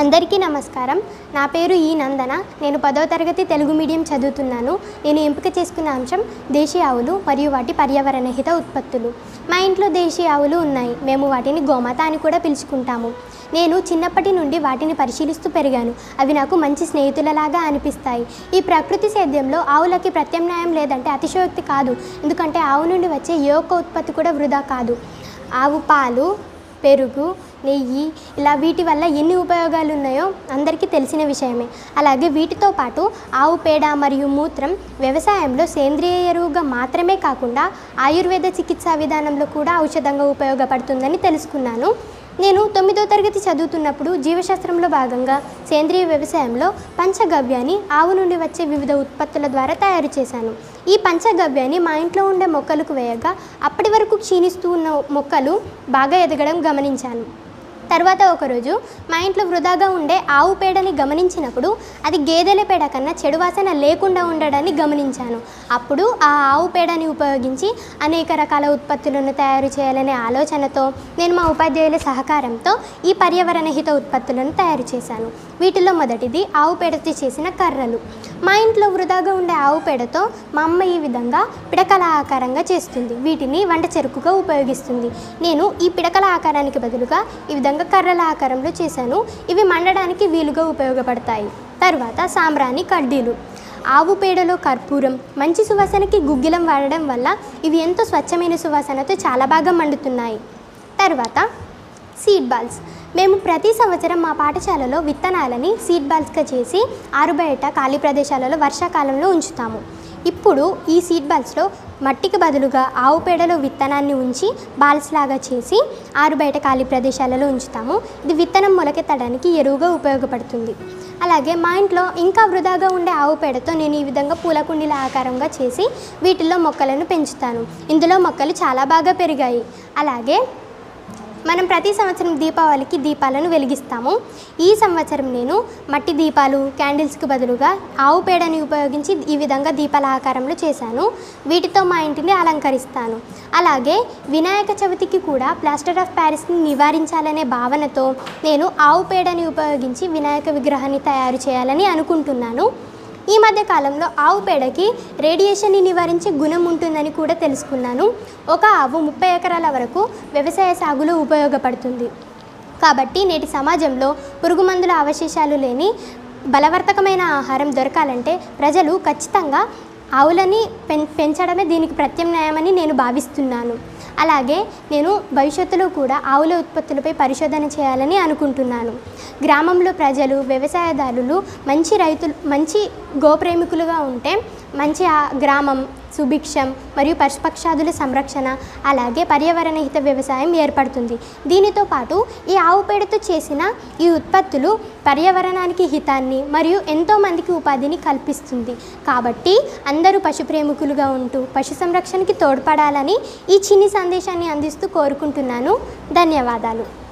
అందరికీ నమస్కారం. నా పేరు ఈ నందన. నేను పదో తరగతి తెలుగు మీడియం చదువుతున్నాను. నేను ఎంపిక చేసుకున్న అంశం దేశీయ ఆవులు మరియు వాటి పర్యావరణ హిత ఉత్పత్తులు. మా ఇంట్లో దేశీయ ఆవులు ఉన్నాయి. మేము వాటిని గోమాత అని కూడా పిలుచుకుంటాము. నేను చిన్నప్పటి నుండి వాటిని పరిశీలిస్తూ పెరిగాను. అవి నాకు మంచి స్నేహితులలాగా అనిపిస్తాయి. ఈ ప్రకృతి సేద్యంలో ఆవులకి ప్రత్యామ్నాయం లేదంటే అతిశయోక్తి కాదు. ఎందుకంటే ఆవు నుండి వచ్చే ఏ ఒక్క ఉత్పత్తి కూడా వృధా కాదు. ఆవు పాలు పెరుగు నెయ్యి ఇలా వీటి వల్ల ఎన్ని ఉపయోగాలు ఉన్నాయో అందరికీ తెలిసిన విషయమే. అలాగే వీటితో పాటు ఆవు పేడ మరియు మూత్రం వ్యవసాయంలో సేంద్రియ ఎరువుగా మాత్రమే కాకుండా ఆయుర్వేద చికిత్సా విధానంలో కూడా ఔషధంగా ఉపయోగపడుతుందని తెలుసుకున్నాను. నేను తొమ్మిదో తరగతి చదువుతున్నప్పుడు జీవశాస్త్రంలో భాగంగా సేంద్రియ వ్యవసాయంలో పంచగవ్యాన్ని ఆవు నుండి వచ్చే వివిధ ఉత్పత్తుల ద్వారా తయారు చేశాను. ఈ పంచగవ్యాన్ని మా ఇంట్లో ఉండే మొక్కలకు వేయగా అప్పటి వరకు క్షీణిస్తూ ఉన్న మొక్కలు బాగా ఎదగడం గమనించాను. తర్వాత ఒకరోజు మా ఇంట్లో వృధాగా ఉండే ఆవు పేడని గమనించినప్పుడు అది గేదెల పేడ కన్నా చెడు వాసన లేకుండా ఉండడాన్ని గమనించాను. అప్పుడు ఆ ఆవు పేడని ఉపయోగించి అనేక రకాల ఉత్పత్తులను తయారు చేయాలనే ఆలోచనతో నేను మా ఉపాధ్యాయుల సహకారంతో ఈ పర్యావరణ హిత ఉత్పత్తులను తయారు చేశాను. వీటిలో మొదటిది ఆవు పేడతో చేసిన కర్రలు. మా ఇంట్లో వృధాగా ఉండే ఆవు పేడతో మా అమ్మ ఈ విధంగా పిడకల ఆకారంగా చేస్తుంది. వీటిని వంట చెరుకుగా ఉపయోగిస్తుంది. నేను ఈ పిడకల ఆకారానికి బదులుగా ఈ విధంగా కర్రల ఆకారంలో చేశాను. ఇవి మండడానికి వీలుగా ఉపయోగపడతాయి. తర్వాత సాంబ్రాణి కడ్డీలు. ఆవు పేడలో కర్పూరం మంచి సువాసనకి గుగ్గిలం వాడడం వల్ల ఇవి ఎంతో స్వచ్ఛమైన సువాసనతో చాలా బాగా మండుతున్నాయి. తర్వాత సీడ్ బాల్స్. మేము ప్రతి సంవత్సరం మా పాఠశాలలో విత్తనాలని సీడ్ బాల్స్గా చేసి ఆరుబయట ఖాళీ ప్రదేశాలలో వర్షాకాలంలో ఉంచుతాము. ఇప్పుడు ఈ సీడ్ బాల్స్లో మట్టికి బదులుగా ఆవు పేడలో విత్తనాన్ని ఉంచి బాల్స్ లాగా చేసి ఆరుబయట ఖాళీ ప్రదేశాలలో ఉంచుతాము. ఇది విత్తనం మొలకెత్తడానికి ఎరువుగా ఉపయోగపడుతుంది. అలాగే మా ఇంట్లో ఇంకా వృధాగా ఉండే ఆవు పేడతో నేను ఈ విధంగా పూల కుండీల ఆకారంగా చేసి వీటిల్లో మొక్కలను పెంచుతాను. ఇందులో మొక్కలు చాలా బాగా పెరిగాయి. అలాగే మనం ప్రతి సంవత్సరం దీపావళికి దీపాలను వెలిగిస్తాము. ఈ సంవత్సరం నేను మట్టి దీపాలు క్యాండిల్స్కి బదులుగా ఆవు పేడని ఉపయోగించి ఈ విధంగా దీపాల ఆకారంలో చేశాను. వీటితో మా ఇంటిని అలంకరిస్తాను. అలాగే వినాయక చవితికి కూడా ప్లాస్టర్ ఆఫ్ ప్యారిస్ని నివారించాలనే భావనతో నేను ఆవు పేడని ఉపయోగించి వినాయక విగ్రహాన్ని తయారు చేయాలని అనుకుంటున్నాను. ఈ మధ్య కాలంలో ఆవు పేడకి రేడియేషన్ని నివారించే గుణం ఉంటుందని కూడా తెలుసుకున్నాను. ఒక ఆవు ముప్పై ఎకరాల వరకు వ్యవసాయ సాగులో ఉపయోగపడుతుంది. కాబట్టి నేటి సమాజంలో పురుగు మందుల అవశేషాలు లేని బలవర్తకమైన ఆహారం దొరకాలంటే ప్రజలు ఖచ్చితంగా ఆవులని పెంచడమే దీనికి ప్రత్యామ్నాయమని నేను భావిస్తున్నాను. అలాగే నేను భవిష్యత్తులో కూడా ఆవుల ఉత్పత్తులపై పరిశోధన చేయాలని అనుకుంటున్నాను. గ్రామంలో ప్రజలు వ్యవసాయదారులు మంచి రైతులు మంచి గోప్రేమికులుగా ఉంటే మంచి గ్రామం సుభిక్షం మరియు పశుపక్షాదుల సంరక్షణ అలాగే పర్యావరణ హిత వ్యవసాయం ఏర్పడుతుంది. దీనితో పాటు ఈ ఆవు పేడతో చేసిన ఈ ఉత్పత్తులు పర్యావరణానికి హితాన్ని మరియు ఎంతోమందికి ఉపాధిని కల్పిస్తుంది. కాబట్టి అందరూ పశు ప్రేమికులుగా ఉంటూ పశు సంరక్షణకి తోడ్పడాలని ఈ చిన్ని సందేశాన్ని అందిస్తూ కోరుకుంటున్నాను. ధన్యవాదాలు.